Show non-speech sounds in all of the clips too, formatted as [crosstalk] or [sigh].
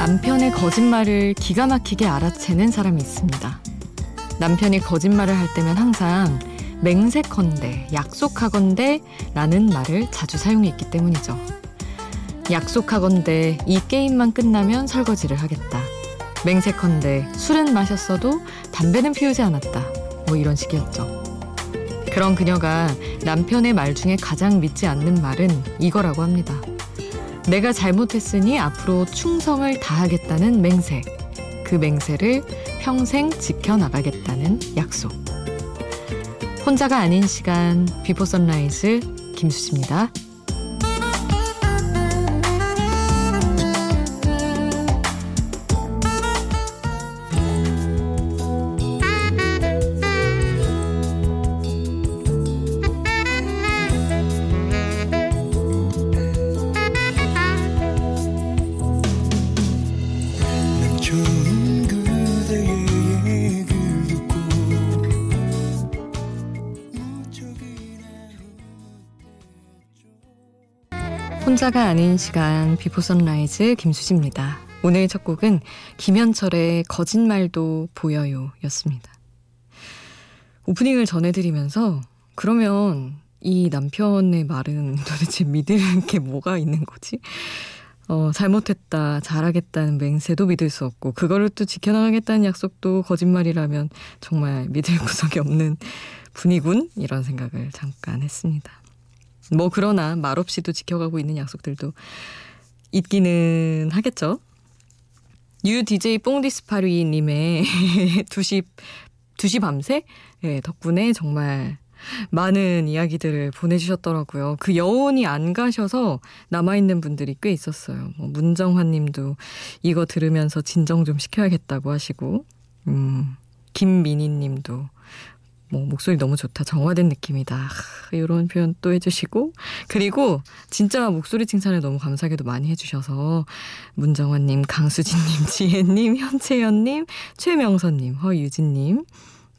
남편의 거짓말을 기가 막히게 알아채는 사람이 있습니다. 남편이 거짓말을 할 때면 항상 맹세컨대, 약속하건대 라는 말을 자주 사용했기 때문이죠. 약속하건대 이 게임만 끝나면 설거지를 하겠다. 맹세컨대 술은 마셨어도 담배는 피우지 않았다. 뭐 이런 식이었죠. 그런 그녀가 남편의 말 중에 가장 믿지 않는 말은 이거라고 합니다. 내가 잘못했으니 앞으로 충성을 다하겠다는 맹세. 그 맹세를 평생 지켜나가겠다는 약속. 혼자가 아닌 시간 비포 선라이즈 김수지입니다. 혼자가 아닌 시간 비포 선라이즈 김수지입니다. 오늘 첫 곡은 김현철의 거짓말도 보여요 였습니다. 오프닝을 전해드리면서 그러면 이 남편의 말은 [laughs] 도대체 믿을 게 뭐가 있는 거지? 어, 잘못했다, 잘하겠다는 맹세도 믿을 수 없고, 그거를 또 지켜나가겠다는 약속도 거짓말이라면 정말 믿을 구석이 없는 분이군? 이런 생각을 잠깐 했습니다. 뭐 그러나 말없이도 지켜가고 있는 약속들도 있기는 하겠죠. 유 DJ 뽕디스파리 님의 2시 2시 밤새 네, 덕분에 정말 많은 이야기들을 보내주셨더라고요. 그 여운이 안 가셔서 남아있는 분들이 꽤 있었어요. 뭐 문정환 님도 이거 들으면서 진정 좀 시켜야겠다고 하시고, 음, 김민희 님도 뭐 목소리 너무 좋다 정화된 느낌이다 이런 표현 또 해주시고 그리고 진짜 목소리 칭찬을 너무 감사하게도 많이 해주셔서 문정환님 강수진님 [laughs] 지혜님 현채연님 최명선님 허유진님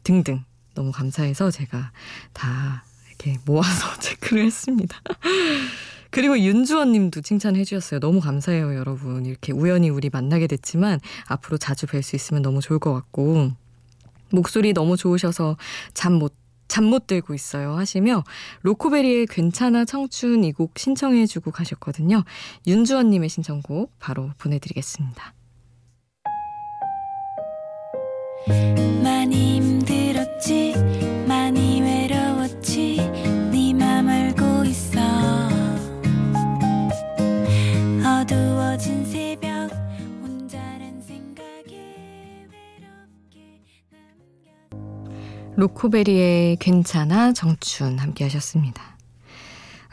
등등 너무 감사해서 제가 다 이렇게 모아서 [laughs] 체크를 했습니다. 그리고 윤주원 님도 칭찬해 주셨어요. 너무 감사해요, 여러분. 이렇게 우연히 우리 만나게 됐지만 앞으로 자주 뵐 수 있으면 너무 좋을 것 같고 목소리 너무 좋으셔서 잠 못, 잠 못 들고 있어요 하시며 로코베리의 괜찮아 청춘 이 곡 신청해 주고 가셨거든요. 윤주원 님의 신청곡 바로 보내 드리겠습니다. 로코베리의 괜찮아 정춘 함께 하셨습니다.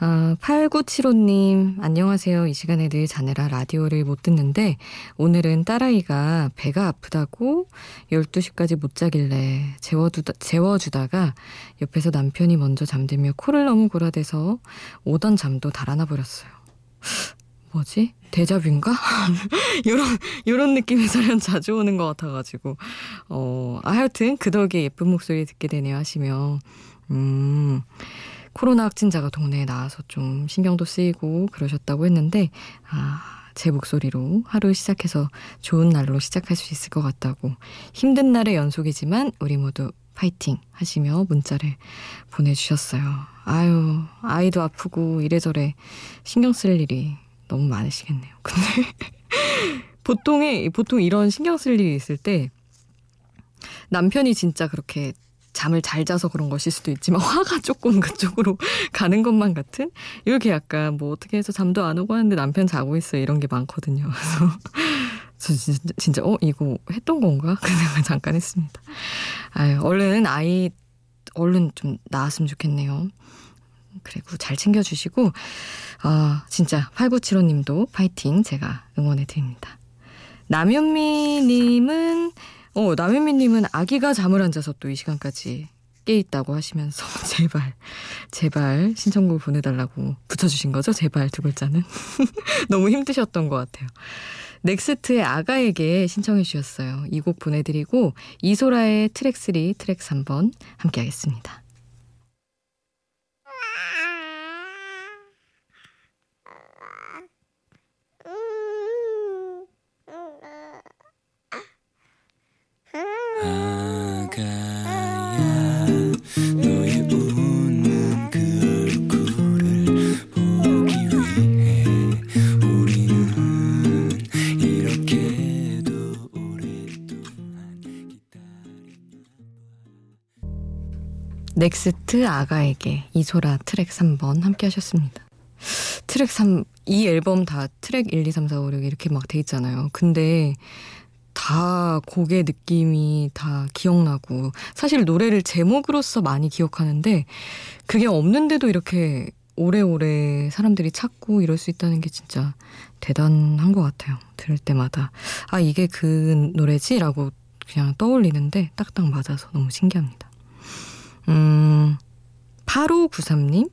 어, 8975님, 안녕하세요. 이 시간에 늘 자느라 라디오를 못 듣는데, 오늘은 딸아이가 배가 아프다고 12시까지 못 자길래 재워두다, 재워주다가 옆에서 남편이 먼저 잠들며 코를 너무 골아대서 오던 잠도 달아나 버렸어요. 뭐지? 대자뷰인가? [laughs] 요런, 요런 느낌의 사연 자주 오는 것 같아가지고. 어, 아, 하여튼 그 덕에 예쁜 목소리 듣게 되네요 하시며, 음, 코로나 확진자가 동네에 나와서 좀 신경도 쓰이고 그러셨다고 했는데, 아, 제 목소리로 하루 시작해서 좋은 날로 시작할 수 있을 것 같다고. 힘든 날의 연속이지만 우리 모두 파이팅 하시며 문자를 보내주셨어요. 아유, 아이도 아프고 이래저래 신경 쓸 일이 너무 많으시겠네요. [laughs] 근데 보통에 보통 이런 신경 쓸 일이 있을 때 남편이 진짜 그렇게 잠을 잘 자서 그런 것일 수도 있지만 [laughs] 화가 조금 그쪽으로 [laughs] 가는 것만 같은 이렇게 약간 뭐 어떻게 해서 잠도 안 오고 하는데 남편 자고 있어요 이런 게 많거든요. 그래서 저 진짜, 진짜 어 이거 했던 건가 그 생각 잠깐 했습니다. 아유 얼른 아이 얼른 좀 나았으면 좋겠네요. 그리고 잘 챙겨주시고 아, 진짜 8975님도 파이팅 제가 응원해 드립니다. 남현미 님은 어, 남현미 님은 아기가 잠을 안 자서 또 이 시간까지 깨 있다고 하시면서 [laughs] 제발 제발 신청곡 보내달라고 붙여주신 거죠? 제발 두 글자는 [laughs] 너무 힘드셨던 것 같아요. 넥스트의 아가에게 신청해 주셨어요. 이 곡 보내드리고 이소라의 트랙 3, 트랙 3번 함께 하겠습니다. 넥스트 아가에게 이소라 트랙 3번 함께 하셨습니다. 트랙 3, 이 앨범 다 트랙 1, 2, 3, 4, 5, 6 이렇게 막 돼 있잖아요. 근데 다 곡의 느낌이 다 기억나고 사실 노래를 제목으로서 많이 기억하는데 그게 없는데도 이렇게 오래오래 사람들이 찾고 이럴 수 있다는 게 진짜 대단한 것 같아요. 들을 때마다 아 이게 그 노래지라고 그냥 떠올리는데 딱딱 맞아서 너무 신기합니다. 음 8593님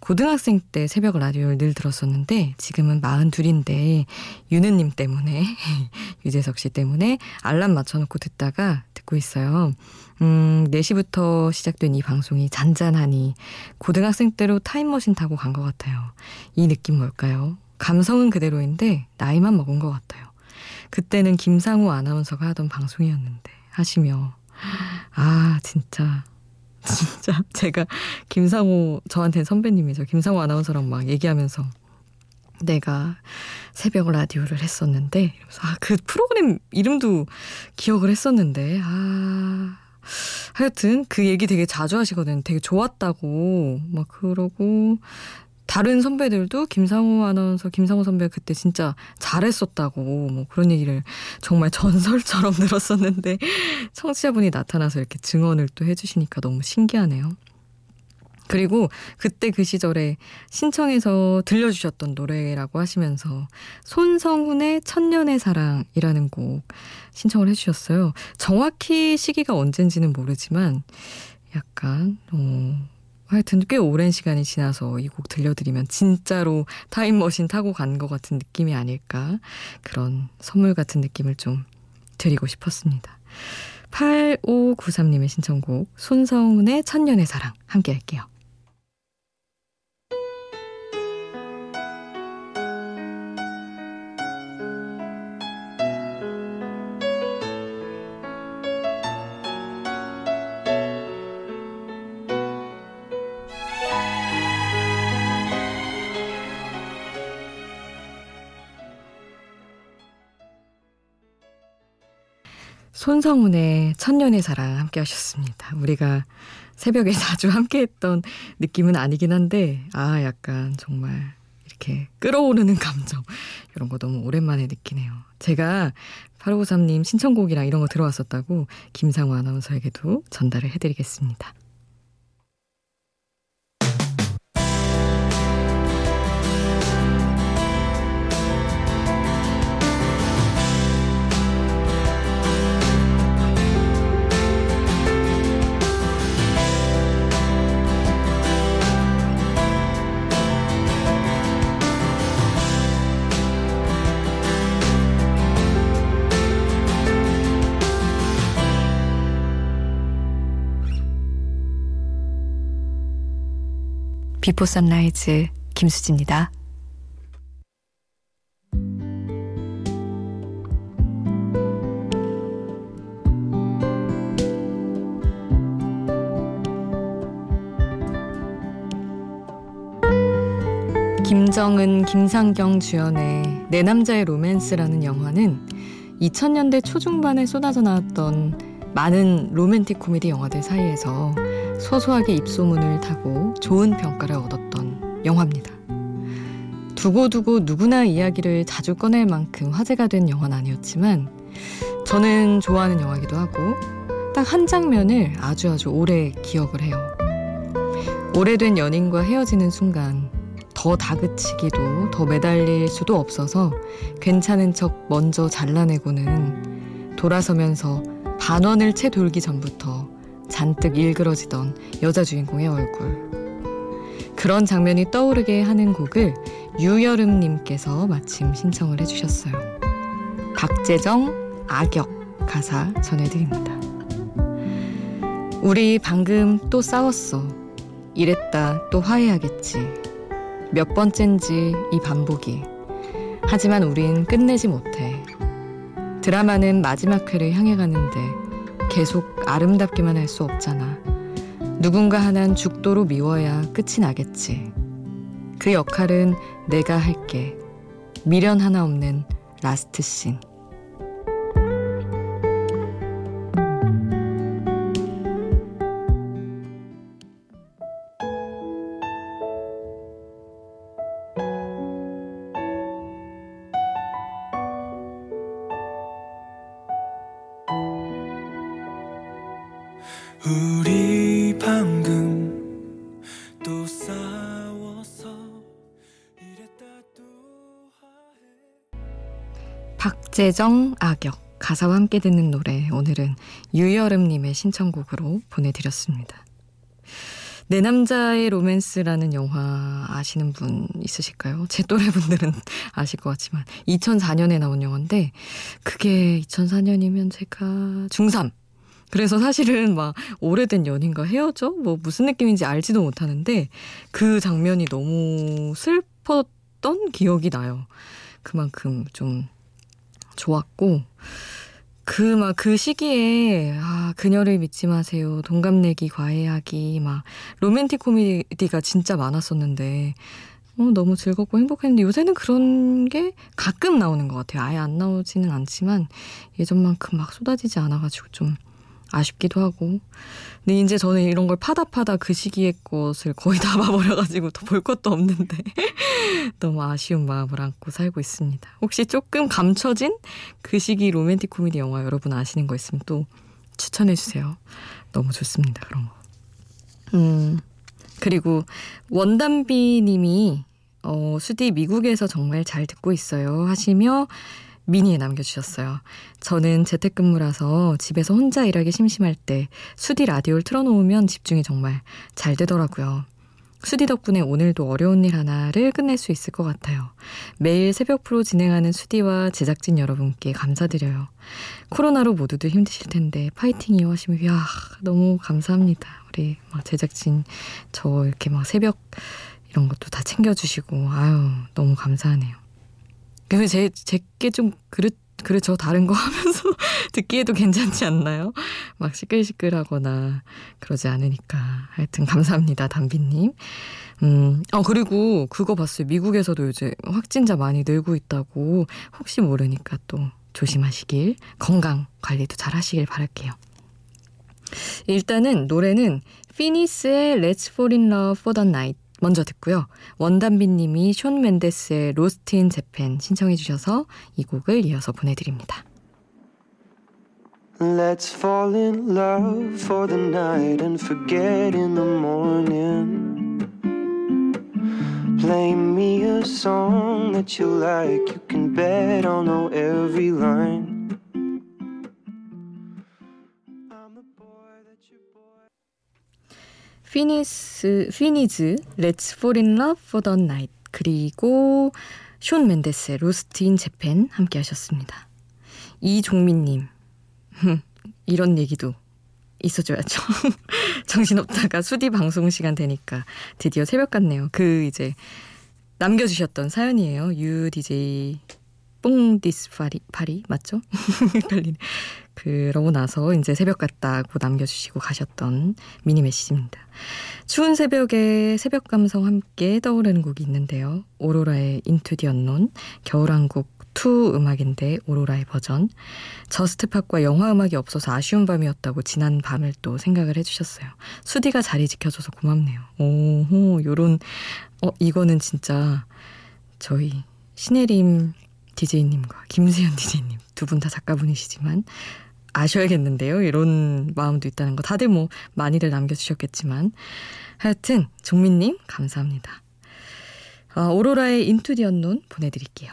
고등학생 때 새벽 라디오를 늘 들었었는데 지금은 42인데 유느님 때문에 [laughs] 유재석 씨 때문에 알람 맞춰놓고 듣다가 듣고 있어요. 음, 4시부터 시작된 이 방송이 잔잔하니 고등학생 때로 타임머신 타고 간 것 같아요. 이 느낌 뭘까요? 감성은 그대로인데 나이만 먹은 것 같아요. 그때는 김상우 아나운서가 하던 방송이었는데 하시며 아 진짜 [laughs] 진짜 제가 김상호 저한테는 선배님이죠. 김상호 아나운서랑 막 얘기하면서 내가 새벽 라디오를 했었는데 아, 그 프로그램 이름도 기억을 했었는데 아 하여튼 그 얘기 되게 자주 하시거든요. 되게 좋았다고 막 그러고 다른 선배들도 김상우 아나운서, 김상우 선배가 그때 진짜 잘했었다고 뭐 그런 얘기를 정말 전설처럼 [laughs] 들었었는데 청취자분이 나타나서 이렇게 증언을 또 해주시니까 너무 신기하네요. 그리고 그때 그 시절에 신청해서 들려주셨던 노래라고 하시면서 손성훈의 천년의 사랑이라는 곡 신청을 해주셨어요. 정확히 시기가 언젠지는 모르지만 약간 어, 하여튼 꽤 오랜 시간이 지나서 이 곡 들려드리면 진짜로 타임머신 타고 간 것 같은 느낌이 아닐까 그런 선물 같은 느낌을 좀 드리고 싶었습니다. 8593님의 신청곡 손성훈의 천년의 사랑 함께 할게요. 손성훈의 천년의 사랑 함께 하셨습니다. 우리가 새벽에 [laughs] 자주 함께 했던 느낌은 아니긴 한데, 아, 약간 정말 이렇게 끌어오르는 감정. 이런 거 너무 오랜만에 느끼네요. 제가 8553님 신청곡이랑 이런 거 들어왔었다고 김상우 아나운서에게도 전달을 해드리겠습니다. 비포 선라이즈 김수지입니다. 김정은, 김상경 주연의 내 남자의 로맨스라는 영화는 2000년대 초중반에 쏟아져 나왔던 많은 로맨틱 코미디 영화들 사이에서 소소하게 입소문을 타고 좋은 평가를 얻었던 영화입니다. 두고두고 누구나 이야기를 자주 꺼낼 만큼 화제가 된 영화는 아니었지만 저는 좋아하는 영화이기도 하고 딱 한 장면을 아주 아주 오래 기억을 해요. 오래된 연인과 헤어지는 순간 더 다그치기도 더 매달릴 수도 없어서 괜찮은 척 먼저 잘라내고는 돌아서면서 반원을 채 돌기 전부터 잔뜩 일그러지던 여자 주인공의 얼굴. 그런 장면이 떠오르게 하는 곡을 유여름님께서 마침 신청을 해주셨어요. 박재정, 악역 가사 전해드립니다. 우리 방금 또 싸웠어. 이랬다 또 화해하겠지. 몇 번째인지 이 반복이. 하지만 우린 끝내지 못해. 드라마는 마지막 회를 향해 가는데 계속 아름답게만 할 수 없잖아. 누군가 하나는 죽도록 미워야 끝이 나겠지. 그 역할은 내가 할게. 미련 하나 없는 라스트 씬. 박재정 악역 가사와 함께 듣는 노래 오늘은 유여름님의 신청곡으로 보내드렸습니다. 내 남자의 로맨스라는 영화 아시는 분 있으실까요? 제 또래 분들은 [laughs] 아실 것 같지만 2004년에 나온 영화인데 그게 2004년이면 제가 중3 그래서 사실은 막 오래된 연인과 헤어져? 뭐 무슨 느낌인지 알지도 못하는데 그 장면이 너무 슬펐던 기억이 나요. 그만큼 좀 좋았고 그 막그 그 시기에 아 그녀를 믿지 마세요. 동갑내기 과외하기 막 로맨틱 코미디가 진짜 많았었는데 어, 너무 즐겁고 행복했는데 요새는 그런 게 가끔 나오는 것 같아요. 아예 안 나오지는 않지만 예전만큼 막 쏟아지지 않아가지고 좀 아쉽기도 하고. 근데 이제 저는 이런 걸 파다 파다 그 시기의 것을 거의 다 [laughs] 봐버려가지고 더 볼 것도 없는데 [laughs] 너무 아쉬운 마음을 안고 살고 있습니다. 혹시 조금 감춰진 그 시기 로맨틱 코미디 영화 여러분 아시는 거 있으면 또 추천해 주세요. 너무 좋습니다. 그런 거. 음, 그리고 원담비 님이 어, 수디 미국에서 정말 잘 듣고 있어요 하시며 미니에 남겨주셨어요. 저는 재택근무라서 집에서 혼자 일하기 심심할 때 수디 라디오를 틀어놓으면 집중이 정말 잘 되더라고요. 수디 덕분에 오늘도 어려운 일 하나를 끝낼 수 있을 것 같아요. 매일 새벽 프로 진행하는 수디와 제작진 여러분께 감사드려요. 코로나로 모두들 힘드실 텐데 파이팅이요 하시면 야 너무 감사합니다. 우리 막 제작진 저 이렇게 막 새벽 이런 것도 다 챙겨주시고 아유 너무 감사하네요. 그래서 제, 제게 좀 그렇, 그렇죠. 다른 거 하면서 [laughs] 듣기에도 괜찮지 않나요? 막 시끌시끌하거나 그러지 않으니까. 하여튼 감사합니다. 담비님. 음, 어, 그리고 그거 봤어요. 미국에서도 요즘 확진자 많이 늘고 있다고. 혹시 모르니까 또 조심하시길. 건강 관리도 잘 하시길 바랄게요. 일단은 노래는 피니스의 Let's Fall in Love for the Night 먼저 듣고요. 원담빈 님이 숀 멘데스의 Lost in Japan 신청해 주셔서 이 곡을 이어서 보내드립니다. Let's fall in love for the night and forget in the morning. Play me a song that you like. You can bet I'll know every line. 피니스, 피니즈, Let's Fall in Love for the Night 그리고 숀 멘데스의 로스트 인 재팬 함께 하셨습니다. 이종민님 [laughs] 이런 얘기도 있어줘야죠. [laughs] 정신없다가 수디 방송 시간 되니까 드디어 새벽 같네요. 그 이제 남겨주셨던 사연이에요. 유디제이 뽕디스 파리, 파리 맞죠? [laughs] 헷갈리네. 그러고 나서 이제 새벽 같다고 남겨주시고 가셨던 미니 메시지입니다. 추운 새벽에 새벽 감성 함께 떠오르는 곡이 있는데요. 오로라의 Into the Unknown, 겨울왕국 2 음악인데 오로라의 버전. 저스트팝과 영화 음악이 없어서 아쉬운 밤이었다고 지난 밤을 또 생각을 해주셨어요. 수디가 자리 지켜줘서 고맙네요. 오호, 요런, 어, 이거는 진짜 저희 신혜림 DJ님과 김세현 DJ님 두 분 다 작가분이시지만 아셔야겠는데요. 이런 마음도 있다는 거 다들 뭐 많이들 남겨주셨겠지만 하여튼 종민님 감사합니다. 아, 오로라의 인투 디 언론 보내드릴게요.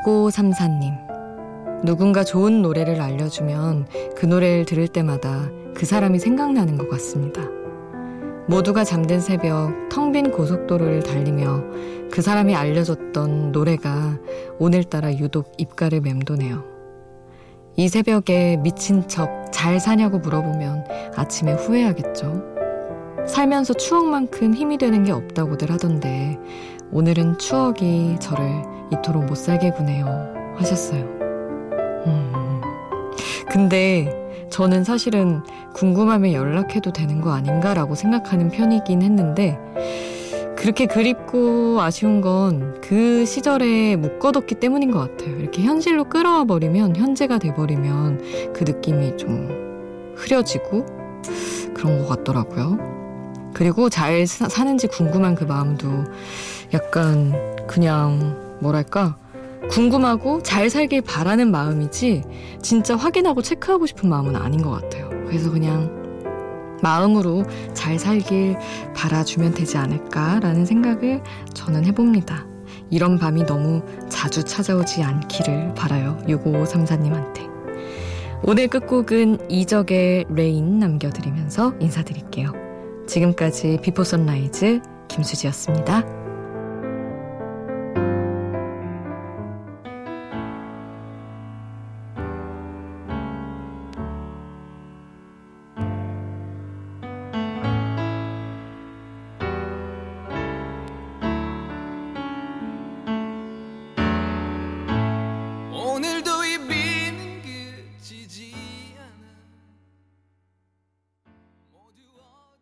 유고삼사님 누군가 좋은 노래를 알려주면 그 노래를 들을 때마다 그 사람이 생각나는 것 같습니다. 모두가 잠든 새벽 텅 빈 고속도로를 달리며 그 사람이 알려줬던 노래가 오늘따라 유독 입가를 맴도네요. 이 새벽에 미친 척 잘 사냐고 물어보면 아침에 후회하겠죠. 살면서 추억만큼 힘이 되는 게 없다고들 하던데 오늘은 추억이 저를 이토록 못 살게 구네요. 하셨어요. 음. 근데 저는 사실은 궁금하면 연락해도 되는 거 아닌가라고 생각하는 편이긴 했는데 그렇게 그립고 아쉬운 건 그 시절에 묶어뒀기 때문인 것 같아요. 이렇게 현실로 끌어와 버리면 현재가 돼버리면 그 느낌이 좀 흐려지고 그런 것 같더라고요. 그리고 잘 사는지 궁금한 그 마음도 약간 그냥 뭐랄까 궁금하고 잘 살길 바라는 마음이지 진짜 확인하고 체크하고 싶은 마음은 아닌 것 같아요. 그래서 그냥 마음으로 잘 살길 바라주면 되지 않을까라는 생각을 저는 해봅니다. 이런 밤이 너무 자주 찾아오지 않기를 바라요. 6534님한테. 오늘 끝곡은 이적의 Rain 남겨드리면서 인사드릴게요. 지금까지 비포 선라이즈 김수지였습니다.